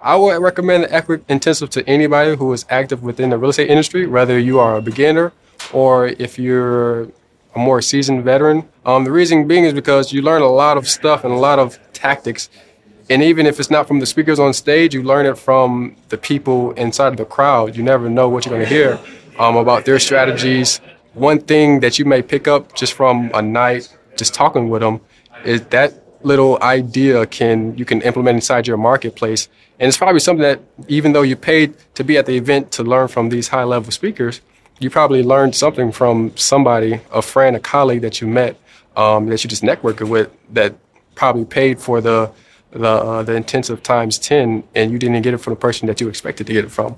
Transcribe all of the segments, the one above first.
I would recommend Epic Intensive to anybody who is active within the real estate industry, whether you are a beginner or if you're a more seasoned veteran. Um, the reason being is because you learn a lot of stuff and a lot of tactics. And even if it's not from the speakers on stage, you learn it from the people inside of the crowd. You never know what you're going to hear um, about their strategies. One thing that you may pick up just from a night just talking with them is that little idea can you can implement inside your marketplace. And it's probably something that even though you paid to be at the event to learn from these high level speakers, you probably learned something from somebody, a friend, a colleague that you met, um, that you just networked with, that probably paid for the the uh, the intensive times ten, and you didn't get it from the person that you expected to get it from.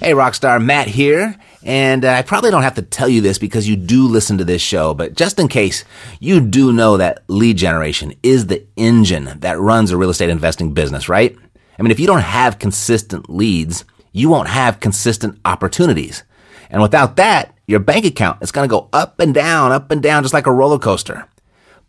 Hey, Rockstar Matt here. And uh, I probably don't have to tell you this because you do listen to this show, but just in case, you do know that lead generation is the engine that runs a real estate investing business, right? I mean, if you don't have consistent leads, you won't have consistent opportunities. And without that, your bank account is going to go up and down, up and down, just like a roller coaster.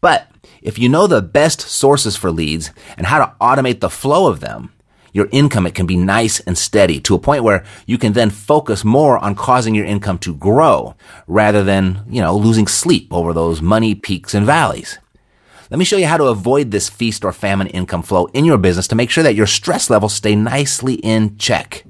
But if you know the best sources for leads and how to automate the flow of them, your income, it can be nice and steady to a point where you can then focus more on causing your income to grow rather than, you know, losing sleep over those money peaks and valleys. Let me show you how to avoid this feast or famine income flow in your business to make sure that your stress levels stay nicely in check.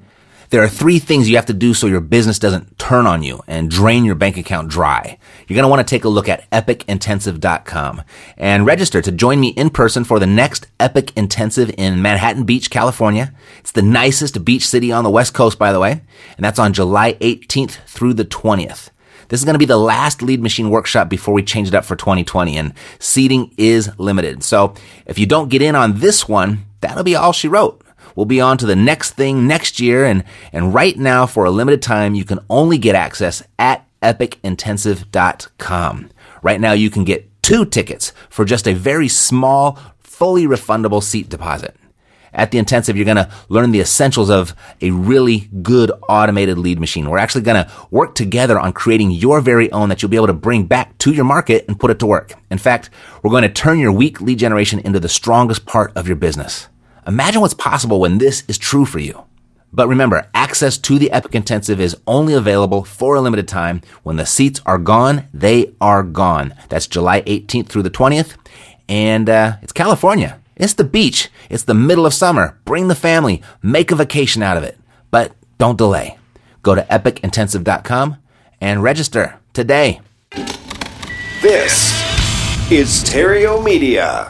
There are three things you have to do so your business doesn't turn on you and drain your bank account dry. You're going to want to take a look at epicintensive.com and register to join me in person for the next Epic Intensive in Manhattan Beach, California. It's the nicest beach city on the West Coast, by the way, and that's on July 18th through the 20th. This is going to be the last lead machine workshop before we change it up for 2020 and seating is limited. So if you don't get in on this one, that'll be all she wrote. We'll be on to the next thing next year. And, and right now, for a limited time, you can only get access at epicintensive.com. Right now, you can get two tickets for just a very small, fully refundable seat deposit. At the intensive, you're going to learn the essentials of a really good automated lead machine. We're actually going to work together on creating your very own that you'll be able to bring back to your market and put it to work. In fact, we're going to turn your weak lead generation into the strongest part of your business. Imagine what's possible when this is true for you. But remember, access to the Epic Intensive is only available for a limited time. When the seats are gone, they are gone. That's July 18th through the 20th. And uh, it's California. It's the beach. It's the middle of summer. Bring the family. Make a vacation out of it. But don't delay. Go to epicintensive.com and register today. This is Stereo Media.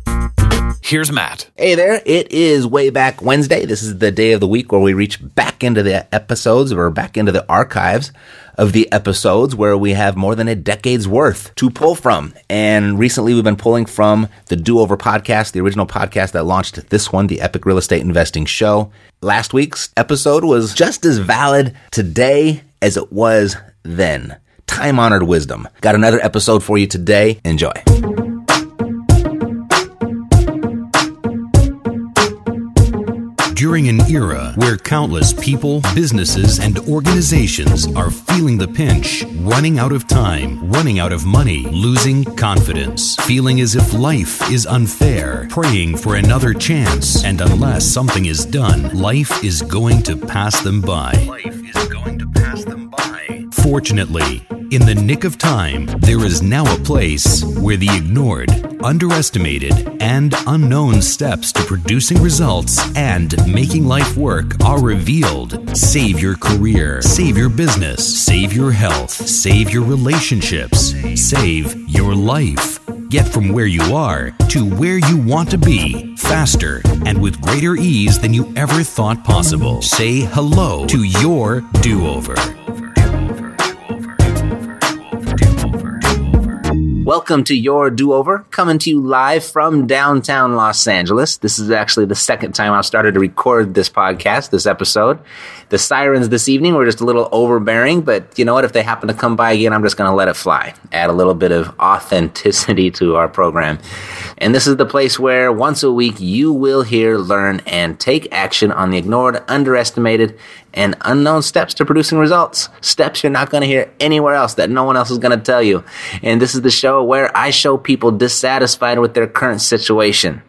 Here's Matt. Hey there, it is Way Back Wednesday. This is the day of the week where we reach back into the episodes or back into the archives of the episodes where we have more than a decade's worth to pull from. And recently we've been pulling from the Do Over podcast, the original podcast that launched this one, the Epic Real Estate Investing Show. Last week's episode was just as valid today as it was then. Time honored wisdom. Got another episode for you today. Enjoy. During an era where countless people, businesses, and organizations are feeling the pinch, running out of time, running out of money, losing confidence, feeling as if life is unfair, praying for another chance, and unless something is done, life is going to pass them by. Life is going to pass them by. Fortunately, in the nick of time, there is now a place where the ignored, underestimated, and unknown steps to producing results and making life work are revealed. Save your career, save your business, save your health, save your relationships, save your life. Get from where you are to where you want to be faster and with greater ease than you ever thought possible. Say hello to your do over. Welcome to Your Do Over, coming to you live from downtown Los Angeles. This is actually the second time I've started to record this podcast, this episode. The sirens this evening were just a little overbearing, but you know what? If they happen to come by again, I'm just going to let it fly. Add a little bit of authenticity to our program. And this is the place where once a week you will hear, learn, and take action on the ignored, underestimated, and unknown steps to producing results. Steps you're not going to hear anywhere else that no one else is going to tell you. And this is the show where I show people dissatisfied with their current situation.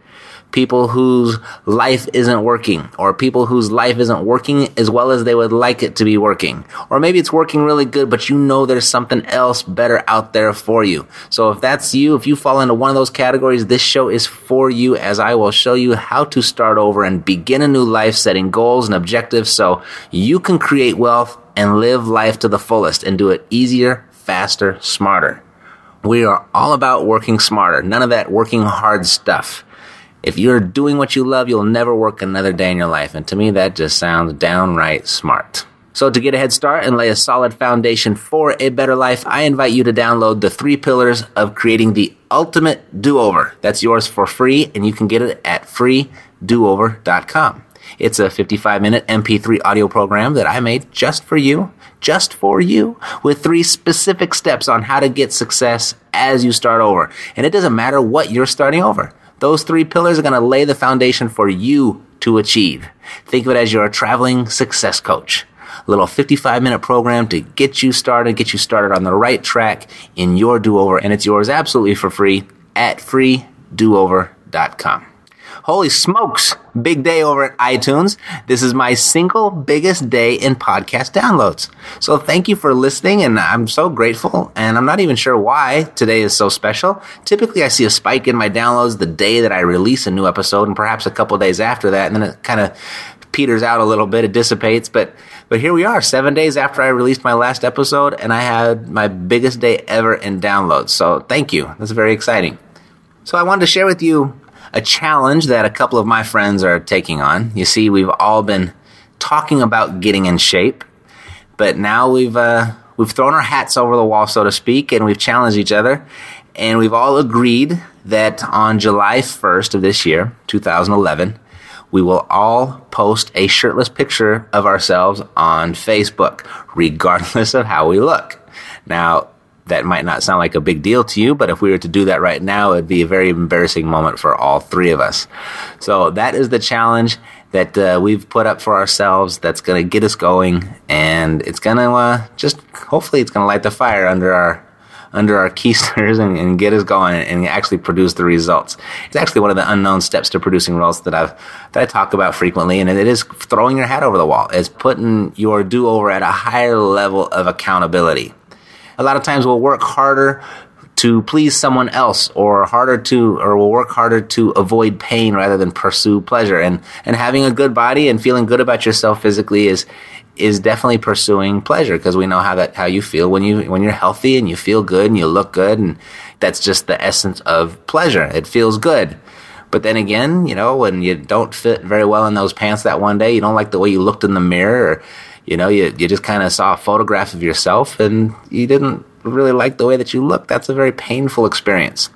People whose life isn't working, or people whose life isn't working as well as they would like it to be working. Or maybe it's working really good, but you know there's something else better out there for you. So if that's you, if you fall into one of those categories, this show is for you as I will show you how to start over and begin a new life setting goals and objectives so you can create wealth and live life to the fullest and do it easier, faster, smarter. We are all about working smarter. None of that working hard stuff. If you're doing what you love, you'll never work another day in your life. And to me, that just sounds downright smart. So to get a head start and lay a solid foundation for a better life, I invite you to download the three pillars of creating the ultimate do-over. That's yours for free and you can get it at freedoover.com. It's a 55 minute MP3 audio program that I made just for you, just for you, with three specific steps on how to get success as you start over. And it doesn't matter what you're starting over. Those three pillars are going to lay the foundation for you to achieve. Think of it as you're a traveling success coach. A little 55 minute program to get you started, get you started on the right track in your do over. And it's yours absolutely for free at freedoover.com. Holy smokes! Big day over at iTunes. This is my single biggest day in podcast downloads. So thank you for listening and I'm so grateful and I'm not even sure why today is so special. Typically I see a spike in my downloads the day that I release a new episode and perhaps a couple days after that and then it kind of peters out a little bit, it dissipates, but but here we are, 7 days after I released my last episode and I had my biggest day ever in downloads. So thank you. That's very exciting. So I wanted to share with you a challenge that a couple of my friends are taking on. You see, we've all been talking about getting in shape, but now we've uh, we've thrown our hats over the wall, so to speak, and we've challenged each other, and we've all agreed that on July 1st of this year, 2011, we will all post a shirtless picture of ourselves on Facebook, regardless of how we look. Now, that might not sound like a big deal to you, but if we were to do that right now, it'd be a very embarrassing moment for all three of us. So that is the challenge that uh, we've put up for ourselves that's going to get us going, and it's going to uh, just hopefully it's going to light the fire under our under our keisters and, and, get us going and actually produce the results. It's actually one of the unknown steps to producing results that I've that I talk about frequently, and it is throwing your hat over the wall. It's putting your do over at a higher level of accountability a lot of times we'll work harder to please someone else or harder to or will work harder to avoid pain rather than pursue pleasure. And and having a good body and feeling good about yourself physically is is definitely pursuing pleasure because we know how that how you feel when you when you're healthy and you feel good and you look good and that's just the essence of pleasure. It feels good. But then again you know when you don't fit very well in those pants that one day you don't like the way you looked in the mirror or you know, you, you just kind of saw a photograph of yourself and you didn't really like the way that you looked. That's a very painful experience.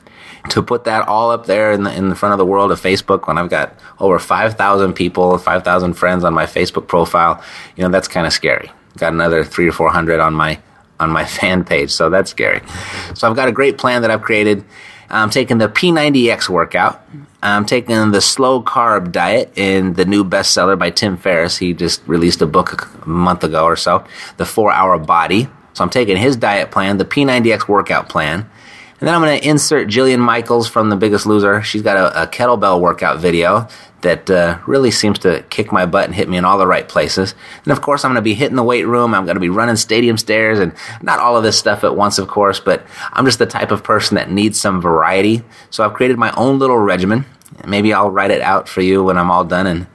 To put that all up there in the, in the front of the world of Facebook when I've got over 5,000 people, 5,000 friends on my Facebook profile, you know, that's kind of scary. Got another three or 400 on my, on my fan page. So that's scary. So I've got a great plan that I've created. I'm taking the P90X workout. I'm taking the slow carb diet in the new bestseller by Tim Ferriss. He just released a book a month ago or so, The Four Hour Body. So I'm taking his diet plan, the P90X workout plan. And then I'm going to insert Jillian Michaels from The Biggest Loser. She's got a, a kettlebell workout video that uh, really seems to kick my butt and hit me in all the right places. And of course, I'm going to be hitting the weight room. I'm going to be running stadium stairs and not all of this stuff at once, of course, but I'm just the type of person that needs some variety. So I've created my own little regimen. Maybe I'll write it out for you when I'm all done and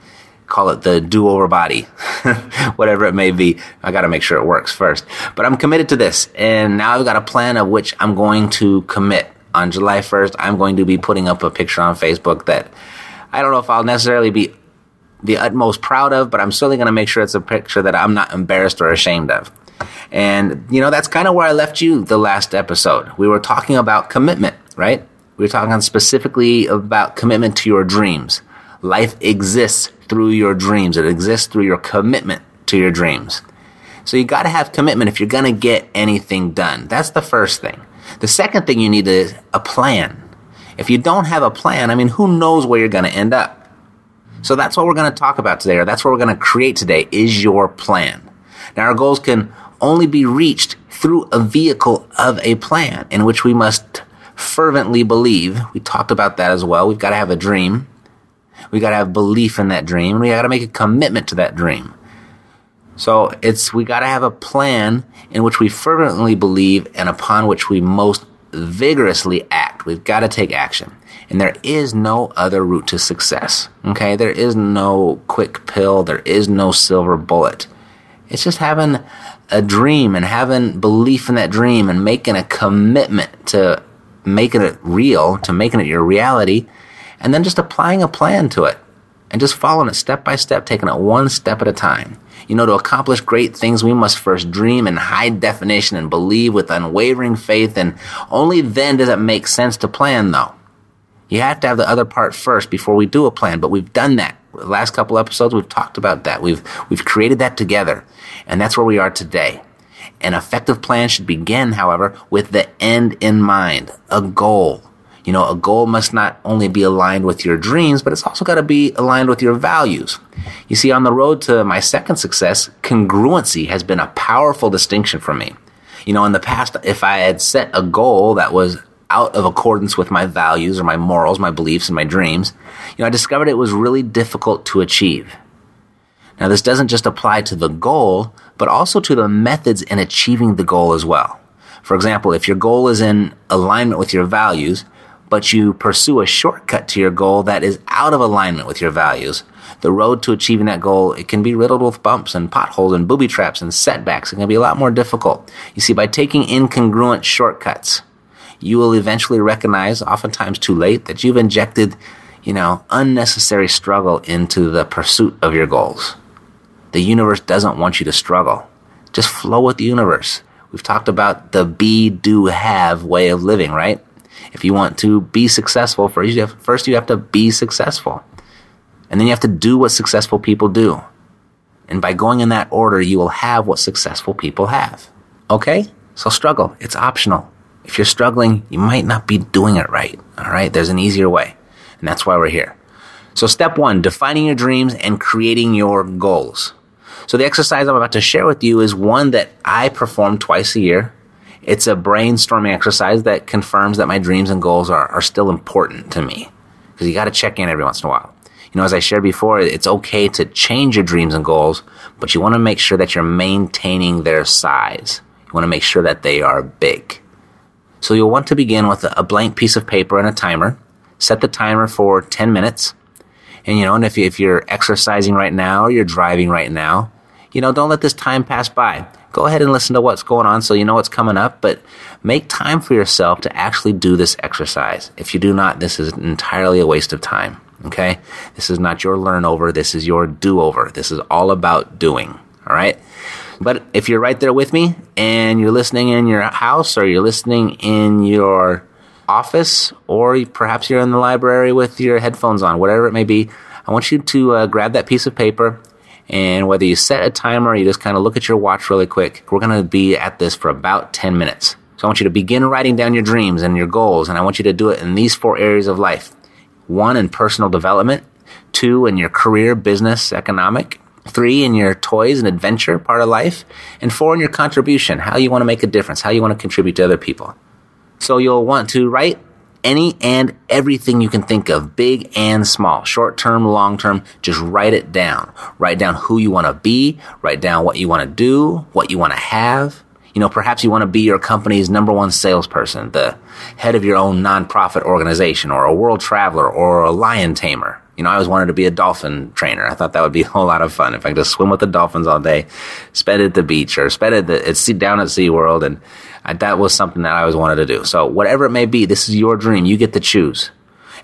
call it the do over body, whatever it may be. I got to make sure it works first. But I'm committed to this. And now I've got a plan of which I'm going to commit. On July 1st, I'm going to be putting up a picture on Facebook that I don't know if I'll necessarily be the utmost proud of, but I'm certainly going to make sure it's a picture that I'm not embarrassed or ashamed of. And, you know, that's kind of where I left you the last episode. We were talking about commitment, right? We were talking specifically about commitment to your dreams. Life exists through your dreams. It exists through your commitment to your dreams. So you got to have commitment if you're going to get anything done. That's the first thing. The second thing you need is a plan. If you don't have a plan, I mean, who knows where you're going to end up? So that's what we're going to talk about today, or that's what we're going to create today is your plan. Now our goals can only be reached through a vehicle of a plan in which we must fervently believe. We talked about that as well. We've got to have a dream. We got to have belief in that dream. We got to make a commitment to that dream. So it's we got to have a plan in which we fervently believe and upon which we most vigorously act. We've got to take action. And there is no other route to success. Okay? There is no quick pill. There is no silver bullet. It's just having a dream and having belief in that dream and making a commitment to making it real, to making it your reality, and then just applying a plan to it and just following it step by step, taking it one step at a time. You know, to accomplish great things, we must first dream in high definition and believe with unwavering faith, and only then does it make sense to plan, though. You have to have the other part first before we do a plan, but we've done that. The last couple episodes, we've talked about that. We've, we've created that together, and that's where we are today. An effective plan should begin, however, with the end in mind, a goal. You know, a goal must not only be aligned with your dreams, but it's also got to be aligned with your values. You see, on the road to my second success, congruency has been a powerful distinction for me. You know, in the past, if I had set a goal that was out of accordance with my values or my morals, my beliefs, and my dreams, you know, I discovered it was really difficult to achieve. Now, this doesn't just apply to the goal, but also to the methods in achieving the goal as well. For example, if your goal is in alignment with your values, but you pursue a shortcut to your goal that is out of alignment with your values, the road to achieving that goal, it can be riddled with bumps and potholes and booby traps and setbacks. It can be a lot more difficult. You see, by taking incongruent shortcuts, you will eventually recognize, oftentimes too late, that you've injected, you know, unnecessary struggle into the pursuit of your goals. The universe doesn't want you to struggle. Just flow with the universe. We've talked about the be, do, have way of living, right? If you want to be successful, first you have, to be successful. And then you have to do what successful people do. And by going in that order, you will have what successful people have. Okay? So struggle. It's optional. If you're struggling, you might not be doing it right. All right? There's an easier way. And that's why we're here. So step one, defining your dreams and creating your goals. So the exercise I'm about to share with you is one that I perform twice a year. It's a brainstorming exercise that confirms that my dreams and goals are, are still important to me. Because you got to check in every once in a while. You know, as I shared before, it's okay to change your dreams and goals, but you want to make sure that you're maintaining their size. You want to make sure that they are big. So you'll want to begin with a blank piece of paper and a timer. Set the timer for 10 minutes. And you know, and if, if you're exercising right now or you're driving right now, you know, don't let this time pass by go ahead and listen to what's going on so you know what's coming up, but make time for yourself to actually do this exercise. If you do not, this is entirely a waste of time. Okay? This is not your learn over. This is your do over. This is all about doing. All right? But if you're right there with me and you're listening in your house or you're listening in your office or perhaps you're in the library with your headphones on, whatever it may be, I want you to uh, grab that piece of paper and whether you set a timer or you just kind of look at your watch really quick, we're going to be at this for about 10 minutes. So I want you to begin writing down your dreams and your goals, and I want you to do it in these four areas of life. One, in personal development. Two, in your career, business, economic. Three, in your toys and adventure part of life. And four, in your contribution, how you want to make a difference, how you want to contribute to other people. So you'll want to write any and everything you can think of, big and small, short term, long term, just write it down. Write down who you want to be, write down what you want to do, what you want to have. You know, perhaps you want to be your company's number one salesperson, the head of your own nonprofit organization, or a world traveler, or a lion tamer. You know, I always wanted to be a dolphin trainer. I thought that would be a whole lot of fun if I could just swim with the dolphins all day, spend it at the beach, or spend it at, at, down at SeaWorld and I, that was something that I always wanted to do. So whatever it may be, this is your dream. You get to choose.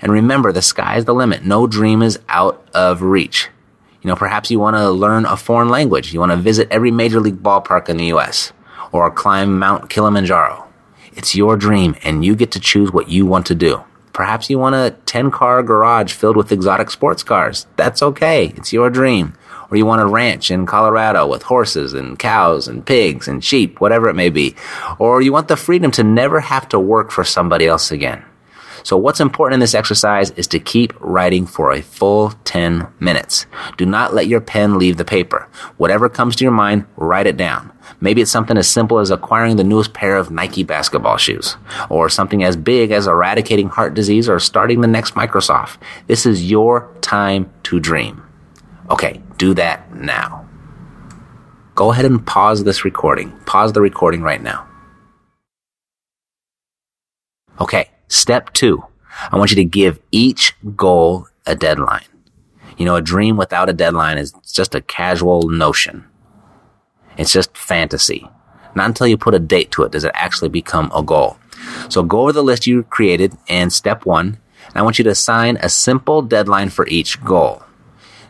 And remember, the sky is the limit. No dream is out of reach. You know, perhaps you want to learn a foreign language. You want to visit every major league ballpark in the U.S. or climb Mount Kilimanjaro. It's your dream and you get to choose what you want to do. Perhaps you want a 10 car garage filled with exotic sports cars. That's okay. It's your dream. Or you want a ranch in Colorado with horses and cows and pigs and sheep, whatever it may be. Or you want the freedom to never have to work for somebody else again. So what's important in this exercise is to keep writing for a full 10 minutes. Do not let your pen leave the paper. Whatever comes to your mind, write it down. Maybe it's something as simple as acquiring the newest pair of Nike basketball shoes, or something as big as eradicating heart disease or starting the next Microsoft. This is your time to dream. Okay, do that now. Go ahead and pause this recording. Pause the recording right now. Okay, Step two, I want you to give each goal a deadline. You know, a dream without a deadline is just a casual notion. It's just fantasy. Not until you put a date to it does it actually become a goal. So go over the list you created and step one, and I want you to assign a simple deadline for each goal.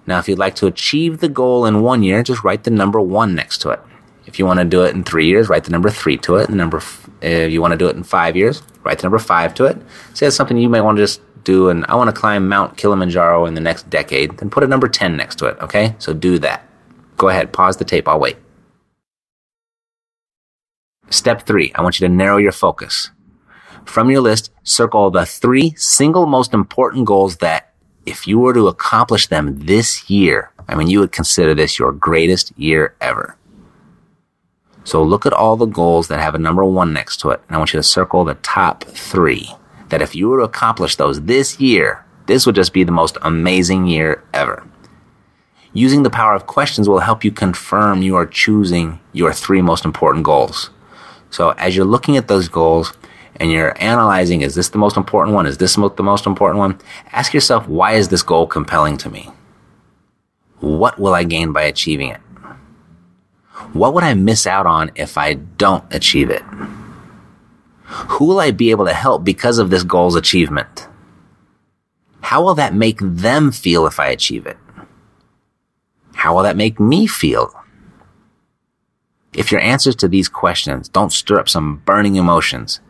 Now, if you'd like to achieve the goal in one year, just write the number one next to it. If you want to do it in three years, write the number three to it. The number, f- if you want to do it in five years, write the number five to it. Say it's something you might want to just do, and I want to climb Mount Kilimanjaro in the next decade, then put a number 10 next to it, okay? So do that. Go ahead, pause the tape, I'll wait. Step three, I want you to narrow your focus. From your list, circle the three single most important goals that if you were to accomplish them this year, I mean, you would consider this your greatest year ever. So look at all the goals that have a number one next to it. And I want you to circle the top three. That if you were to accomplish those this year, this would just be the most amazing year ever. Using the power of questions will help you confirm you are choosing your three most important goals. So as you're looking at those goals and you're analyzing, is this the most important one? Is this the most important one? Ask yourself, why is this goal compelling to me? What will I gain by achieving it? What would I miss out on if I don't achieve it? Who will I be able to help because of this goal's achievement? How will that make them feel if I achieve it? How will that make me feel? If your answers to these questions don't stir up some burning emotions,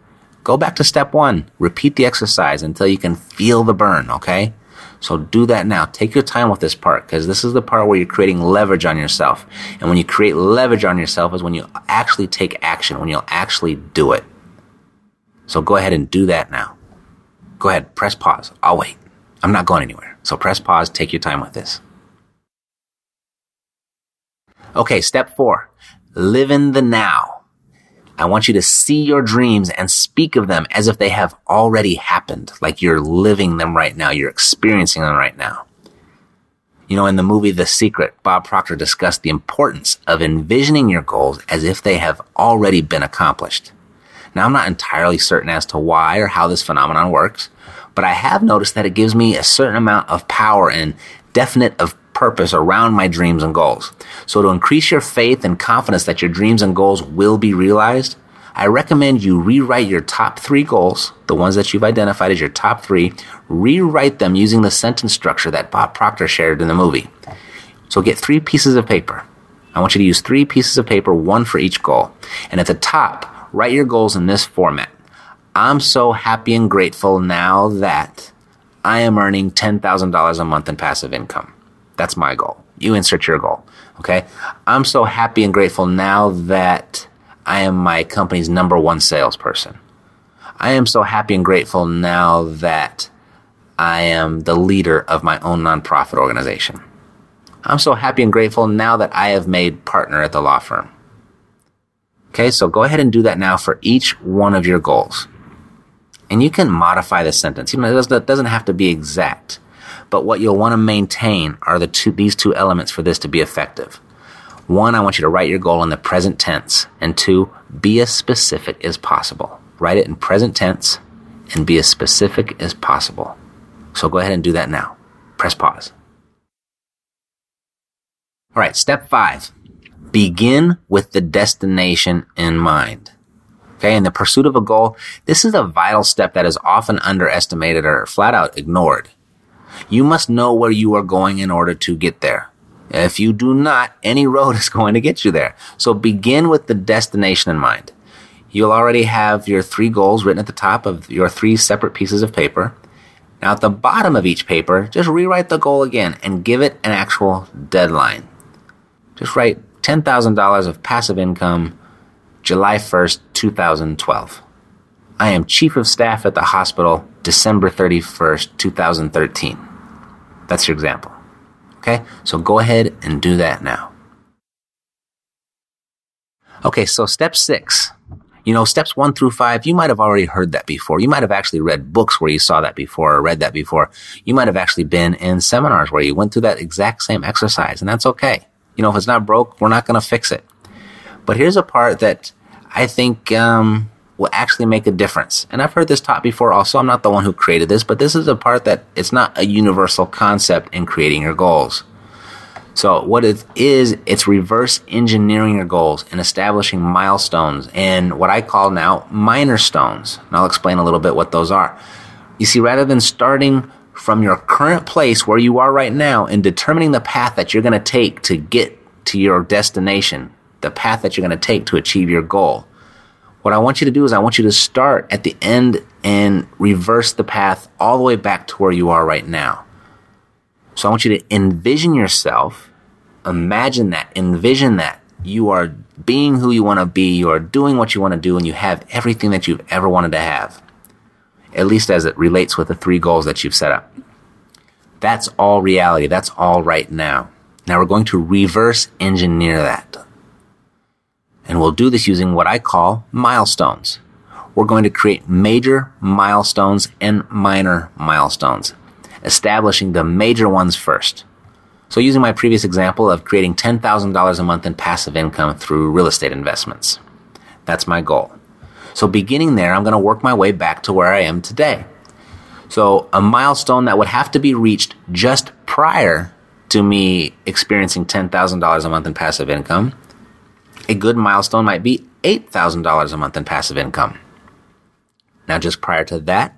go back to step one. Repeat the exercise until you can feel the burn, okay? So do that now. Take your time with this part because this is the part where you're creating leverage on yourself. And when you create leverage on yourself is when you actually take action, when you'll actually do it. So go ahead and do that now. Go ahead, press pause. I'll wait. I'm not going anywhere. So press pause, take your time with this. Okay, step four. Live in the now. I want you to see your dreams and speak of them as if they have already happened, like you're living them right now, you're experiencing them right now. You know, in the movie The Secret, Bob Proctor discussed the importance of envisioning your goals as if they have already been accomplished. Now, I'm not entirely certain as to why or how this phenomenon works, but I have noticed that it gives me a certain amount of power and definite of purpose around my dreams and goals. So to increase your faith and confidence that your dreams and goals will be realized, I recommend you rewrite your top three goals, the ones that you've identified as your top three, rewrite them using the sentence structure that Bob Proctor shared in the movie. So get three pieces of paper. I want you to use three pieces of paper, one for each goal. And at the top, write your goals in this format. I'm so happy and grateful now that I am earning $10,000 a month in passive income. That's my goal. You insert your goal. Okay. I'm so happy and grateful now that I am my company's number one salesperson. I am so happy and grateful now that I am the leader of my own nonprofit organization. I'm so happy and grateful now that I have made partner at the law firm. Okay, so go ahead and do that now for each one of your goals. And you can modify the sentence. You know, it doesn't have to be exact. But what you'll want to maintain are the two, these two elements for this to be effective. One, I want you to write your goal in the present tense. And two, be as specific as possible. Write it in present tense and be as specific as possible. So go ahead and do that now. Press pause. All right, step five. Begin with the destination in mind. Okay, in the pursuit of a goal, this is a vital step that is often underestimated or flat out ignored. You must know where you are going in order to get there. If you do not, any road is going to get you there. So begin with the destination in mind. You'll already have your three goals written at the top of your three separate pieces of paper. Now at the bottom of each paper, just rewrite the goal again and give it an actual deadline. Just write $10,000 of passive income, July 1st, 2012. I am Chief of Staff at the hospital, December 31st, 2013. That's your example. Okay, so go ahead and do that now. Okay, so step six. You know, steps one through five, you might have already heard that before. You might have actually read books where you saw that before or read that before. You might have actually been in seminars where you went through that exact same exercise, and that's okay. You know, if it's not broke, we're not going to fix it. But here's a part that I think um, will actually make a difference. And I've heard this taught before also. I'm not the one who created this, but this is a part that it's not a universal concept in creating your goals. So what it is, it's reverse engineering your goals and establishing milestones and what I call now minor stones. And I'll explain a little bit what those are. You see, rather than starting from your current place where you are right now and determining the path that you're going to take to get to your destination, the path that you're going to take to achieve your goal. What I want you to do is I want you to start at the end and reverse the path all the way back to where you are right now. So I want you to envision yourself, imagine that, envision that you are being who you want to be, you are doing what you want to do, and you have everything that you've ever wanted to have. At least as it relates with the three goals that you've set up. That's all reality. That's all right now. Now we're going to reverse engineer that. And we'll do this using what I call milestones. We're going to create major milestones and minor milestones establishing the major ones first. So using my previous example of creating $10,000 a month in passive income through real estate investments. That's my goal. So beginning there, I'm going to work my way back to where I am today. So a milestone that would have to be reached just prior to me experiencing $10,000 a month in passive income. A good milestone might be $8,000 a month in passive income. Now, just prior to that,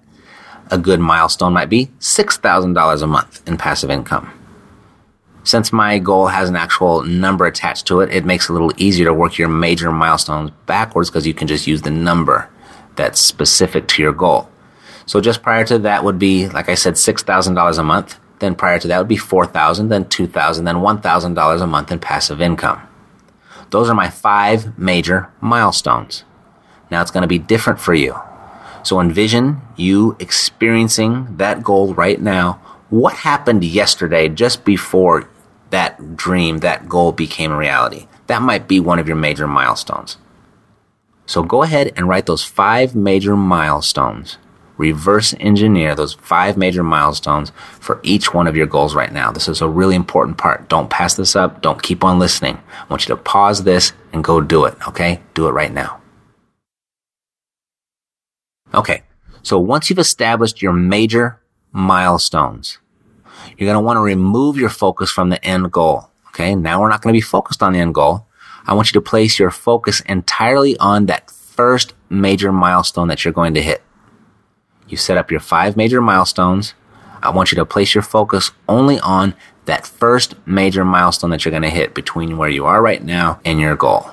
a good milestone might be $6,000 a month in passive income. Since my goal has an actual number attached to it, it makes it a little easier to work your major milestones backwards because you can just use the number that's specific to your goal. So just prior to that would be, like I said, $6,000 a month. Then prior to that would be 4000 then 2000 then $1,000 a month in passive income. Those are my five major milestones. Now it's going to be different for you. So envision you experiencing that goal right now. What happened yesterday just before that dream, that goal became a reality? That might be one of your major milestones. So go ahead and write those five major milestones. Reverse engineer those five major milestones for each one of your goals right now. This is a really important part. Don't pass this up. Don't keep on listening. I want you to pause this and go do it. Okay? Do it right now. Okay. So once you've established your major milestones, you're going to want to remove your focus from the end goal. Okay. Now we're not going to be focused on the end goal. I want you to place your focus entirely on that first major milestone that you're going to hit. You set up your five major milestones. I want you to place your focus only on that first major milestone that you're going to hit between where you are right now and your goal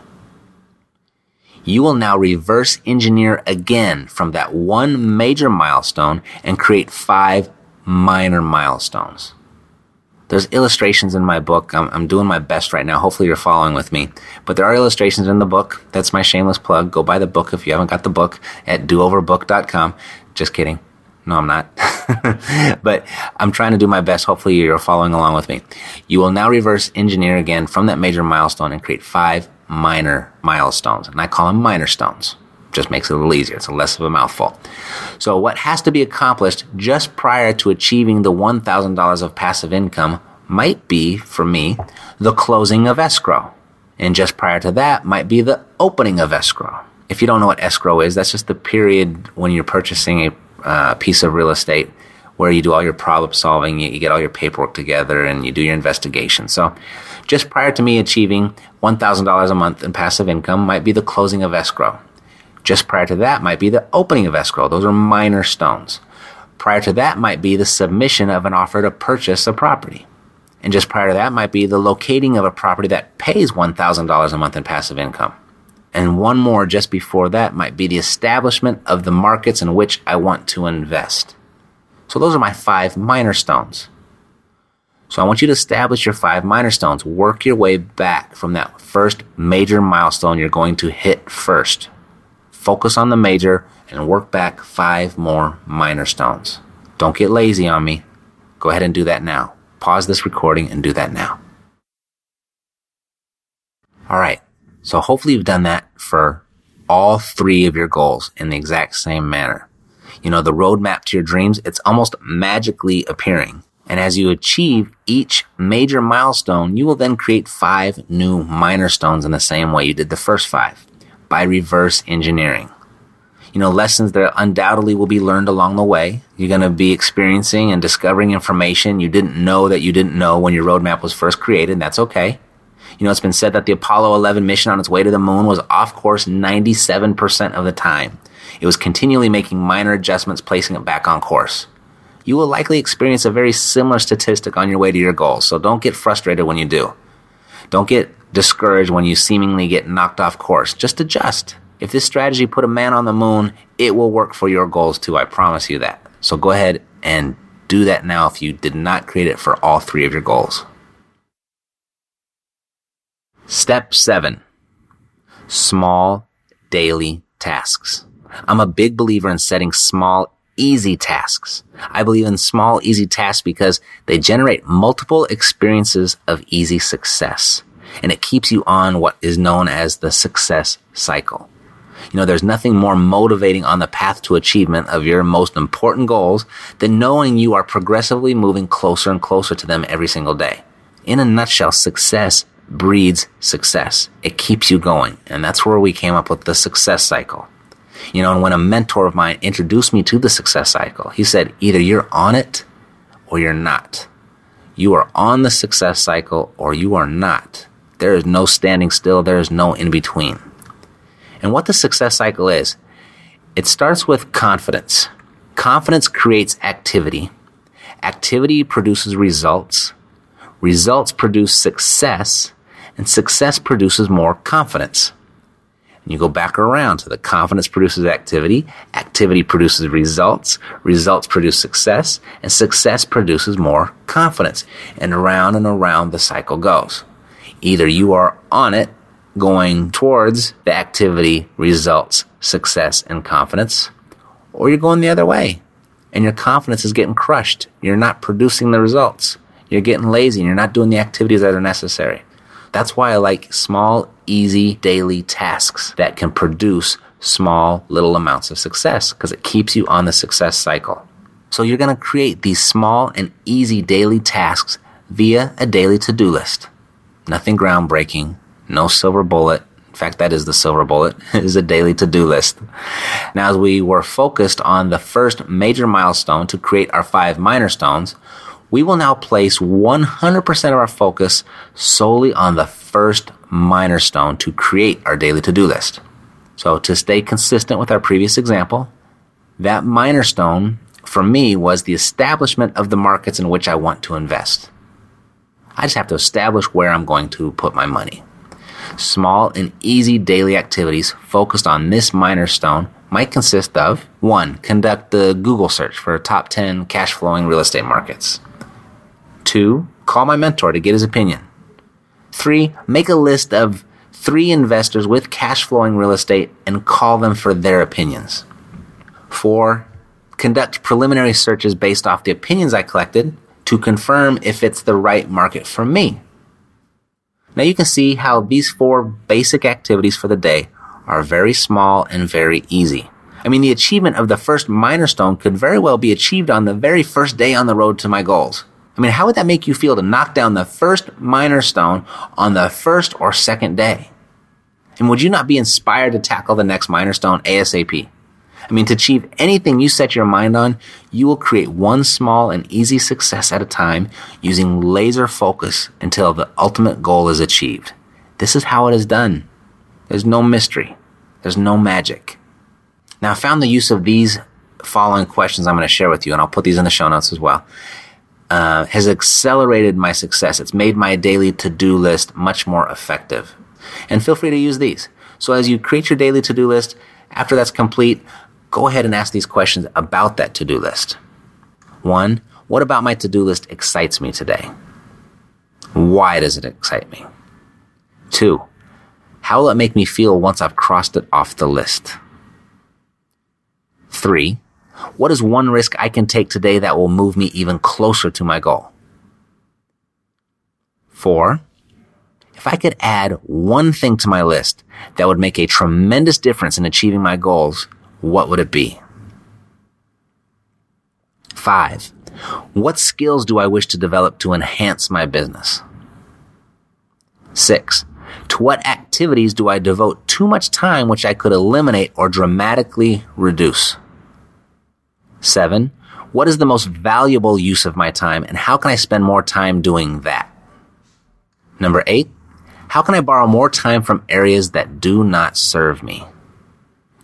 you will now reverse engineer again from that one major milestone and create five minor milestones. There's illustrations in my book. I'm, I'm, doing my best right now. Hopefully you're following with me. But there are illustrations in the book. That's my shameless plug. Go buy the book if you haven't got the book at dooverbook.com. Just kidding. No, I'm not. but I'm trying to do my best. Hopefully you're following along with me. You will now reverse engineer again from that major milestone and create five minor milestones. And I call them minor stones. Just makes it a little easier. It's less of a mouthful. So what has to be accomplished just prior to achieving the $1,000 of passive income might be, for me, the closing of escrow. And just prior to that might be the opening of escrow. If you don't know what escrow is, that's just the period when you're purchasing a uh, piece of real estate where you do all your problem solving, you, you, get all your paperwork together, and you do your investigation. So, just prior to me achieving $1,000 a month in passive income might be the closing of escrow. Just prior to that might be the opening of escrow. Those are minor stones. Prior to that might be the submission of an offer to purchase a property. And just prior to that might be the locating of a property that pays $1,000 a month in passive income. And one more just before that might be the establishment of the markets in which I want to invest. So those are my five minor stones. So I want you to establish your five minor stones. Work your way back from that first major milestone you're going to hit first. Focus on the major and work back five more minor stones. Don't get lazy on me. Go ahead and do that now. Pause this recording and do that now. All right. So hopefully you've done that for all three of your goals in the exact same manner. You know, the roadmap to your dreams, it's almost magically appearing. And as you achieve each major milestone, you will then create five new minor stones in the same way you did the first five by reverse engineering. You know, lessons that undoubtedly will be learned along the way. You're going to be experiencing and discovering information you didn't know that you didn't know when your roadmap was first created. That's okay. You know, it's been said that the Apollo 11 mission on its way to the moon was off course 97% of the time. It was continually making minor adjustments, placing it back on course you will likely experience a very similar statistic on your way to your goals. So don't get frustrated when you do. Don't get discouraged when you seemingly get knocked off course. Just adjust. If this strategy put a man on the moon, it will work for your goals too. I promise you that. So go ahead and do that now if you did not create it for all three of your goals. Step seven small daily tasks. I'm a big believer in setting small easy tasks. I believe in small, easy tasks because they generate multiple experiences of easy success. And it keeps you on what is known as the success cycle. You know, there's nothing more motivating on the path to achievement of your most important goals than knowing you are progressively moving closer and closer to them every single day. In a nutshell, success breeds success. It keeps you going. And that's where we came up with the success cycle. You know, and when a mentor of mine introduced me to the success cycle, he said, either you're on it or you're not. You are on the success cycle or you are not. There is no standing still. There is no in between. And what the success cycle is, it starts with confidence. Confidence creates activity. Activity produces results. Results produce success and success produces more confidence. And you go back around. So the confidence produces activity, activity produces results, results produce success, and success produces more confidence. And around and around the cycle goes. Either you are on it, going towards the activity, results, success, and confidence, or you're going the other way. And your confidence is getting crushed. You're not producing the results. You're getting lazy and you're not doing the activities that are necessary. That's why I like small, easy daily tasks that can produce small little amounts of success because it keeps you on the success cycle. So you're going to create these small and easy daily tasks via a daily to-do list. Nothing groundbreaking, no silver bullet. In fact, that is the silver bullet, is a daily to-do list. Now, as we were focused on the first major milestone to create our five minor stones, we will now place 100% of our focus solely on the first minor stone to create our daily to do list. So, to stay consistent with our previous example, that minor stone for me was the establishment of the markets in which I want to invest. I just have to establish where I'm going to put my money. Small and easy daily activities focused on this minor stone might consist of 1. Conduct the Google search for top 10 cash flowing real estate markets. Two, call my mentor to get his opinion. Three, make a list of three investors with cash flowing real estate and call them for their opinions. Four, conduct preliminary searches based off the opinions I collected to confirm if it's the right market for me. Now you can see how these four basic activities for the day are very small and very easy. I mean, the achievement of the first minor stone could very well be achieved on the very first day on the road to my goals. I mean, how would that make you feel to knock down the first minor stone on the first or second day? And would you not be inspired to tackle the next minor stone ASAP? I mean, to achieve anything you set your mind on, you will create one small and easy success at a time using laser focus until the ultimate goal is achieved. This is how it is done. There's no mystery. There's no magic. Now, I found the use of these following questions I'm going to share with you, and I'll put these in the show notes as well uh, has accelerated my success. It's made my daily to-do list much more effective. And feel free to use these. So as you create your daily to-do list, after that's complete, go ahead and ask these questions about that to-do list. One, what about my to-do list excites me today? Why does it excite me? Two, how will it make me feel once I've crossed it off the list? Three, what is one risk I can take today that will move me even closer to my goal? Four, if I could add one thing to my list that would make a tremendous difference in achieving my goals, what would it be? Five, what skills do I wish to develop to enhance my business? Six, to what activities do I devote too much time which I could eliminate or dramatically reduce? Seven, what is the most valuable use of my time and how can I spend more time doing that? Number eight, how can I borrow more time from areas that do not serve me?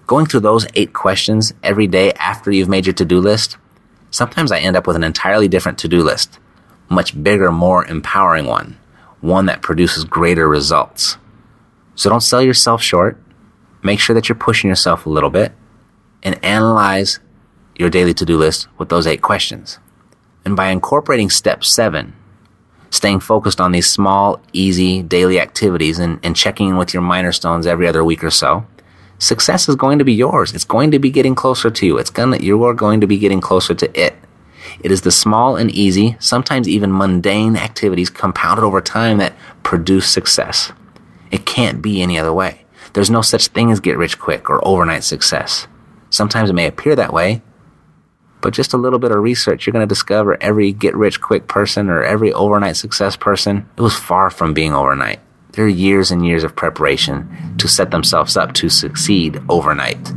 Going through those eight questions every day after you've made your to-do list, sometimes I end up with an entirely different to-do list. Much bigger, more empowering one. One that produces greater results. So don't sell yourself short. Make sure that you're pushing yourself a little bit and analyze your daily to-do list with those eight questions. And by incorporating step seven, staying focused on these small, easy daily activities and, and checking in with your minor stones every other week or so, success is going to be yours. It's going to be getting closer to you. It's gonna, you are going to be getting closer to it. It is the small and easy, sometimes even mundane activities compounded over time that produce success. It can't be any other way. There's no such thing as get rich quick or overnight success. Sometimes it may appear that way, but just a little bit of research, you're going to discover every get rich quick person or every overnight success person, it was far from being overnight. There are years and years of preparation to set themselves up to succeed overnight.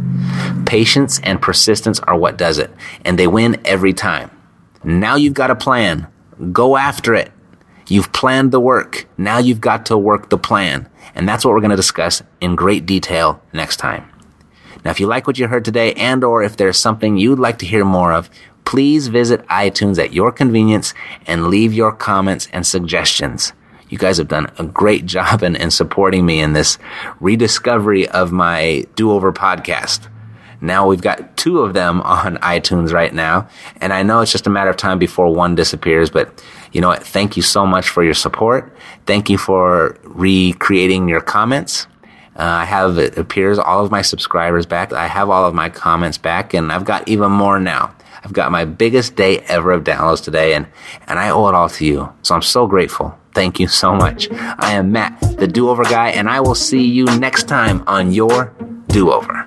Patience and persistence are what does it, and they win every time. Now you've got a plan. Go after it. You've planned the work. Now you've got to work the plan. And that's what we're going to discuss in great detail next time. Now, if you like what you heard today and or if there's something you'd like to hear more of, please visit iTunes at your convenience and leave your comments and suggestions. You guys have done a great job in, in supporting me in this rediscovery of my do-over podcast. Now we've got two of them on iTunes right now, and I know it's just a matter of time before one disappears, but you know what? Thank you so much for your support. Thank you for recreating your comments. Uh, I have, it appears, all of my subscribers back. I have all of my comments back, and I've got even more now. I've got my biggest day ever of downloads today, and, and I owe it all to you. So I'm so grateful. Thank you so much. I am Matt, the do over guy, and I will see you next time on your do over.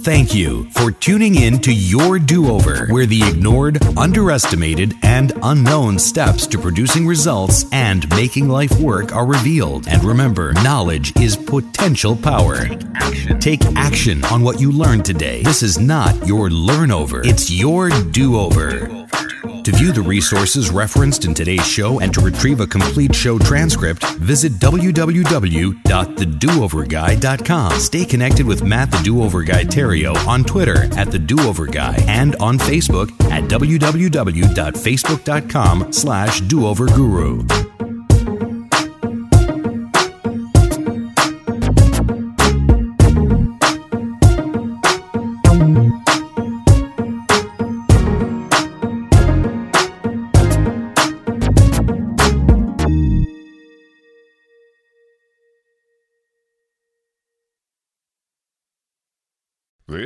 Thank you for tuning in to Your Do Over, where the ignored, underestimated, and unknown steps to producing results and making life work are revealed. And remember, knowledge is potential power. Take action. Take action on what you learned today. This is not your learn over, it's your do over. To view the resources referenced in today's show and to retrieve a complete show transcript, visit www.thedooverguy.com. Stay connected with Matt the Do Over Guy Terrio on Twitter at The Do Over Guy and on Facebook at www.facebook.com slash dooverguru.